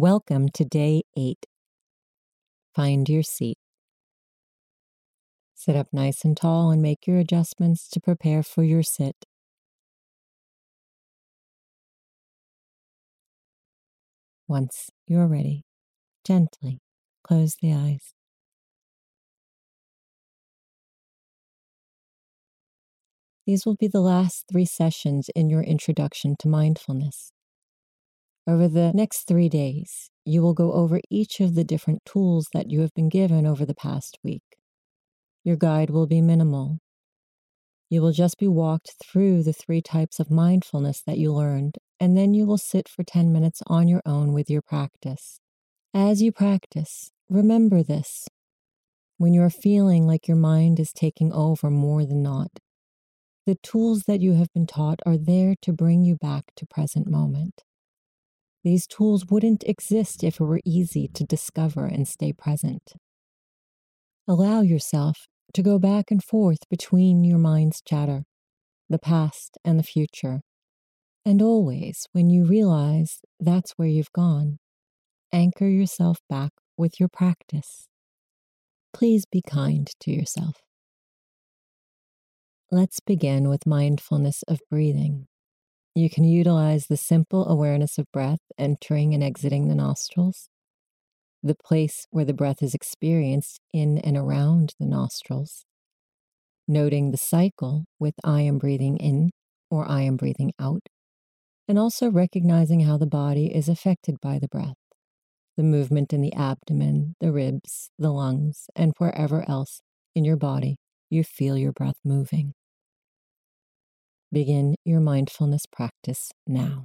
Welcome to day eight. Find your seat. Sit up nice and tall and make your adjustments to prepare for your sit. Once you're ready, gently close the eyes. These will be the last three sessions in your introduction to mindfulness. Over the next three days, you will go over each of the different tools that you have been given over the past week. Your guide will be minimal. You will just be walked through the three types of mindfulness that you learned, and then you will sit for 10 minutes on your own with your practice. As you practice, remember this. When you are feeling like your mind is taking over more than not, the tools that you have been taught are there to bring you back to present moment. These tools wouldn't exist if it were easy to discover and stay present. Allow yourself to go back and forth between your mind's chatter, the past and the future. And always, when you realize that's where you've gone, anchor yourself back with your practice. Please be kind to yourself. Let's begin with mindfulness of breathing. You can utilize the simple awareness of breath entering and exiting the nostrils, the place where the breath is experienced in and around the nostrils, noting the cycle with I am breathing in or I am breathing out, and also recognizing how the body is affected by the breath, the movement in the abdomen, the ribs, the lungs, and wherever else in your body you feel your breath moving. Begin your mindfulness practice now.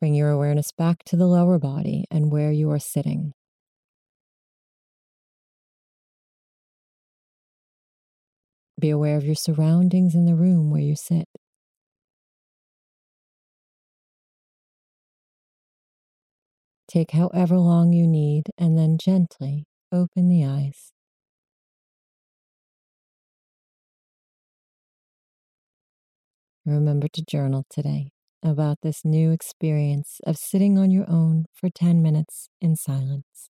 Bring your awareness back to the lower body and where you are sitting. Be aware of your surroundings in the room where you sit. Take however long you need and then gently open the eyes. Remember to journal today about this new experience of sitting on your own for 10 minutes in silence.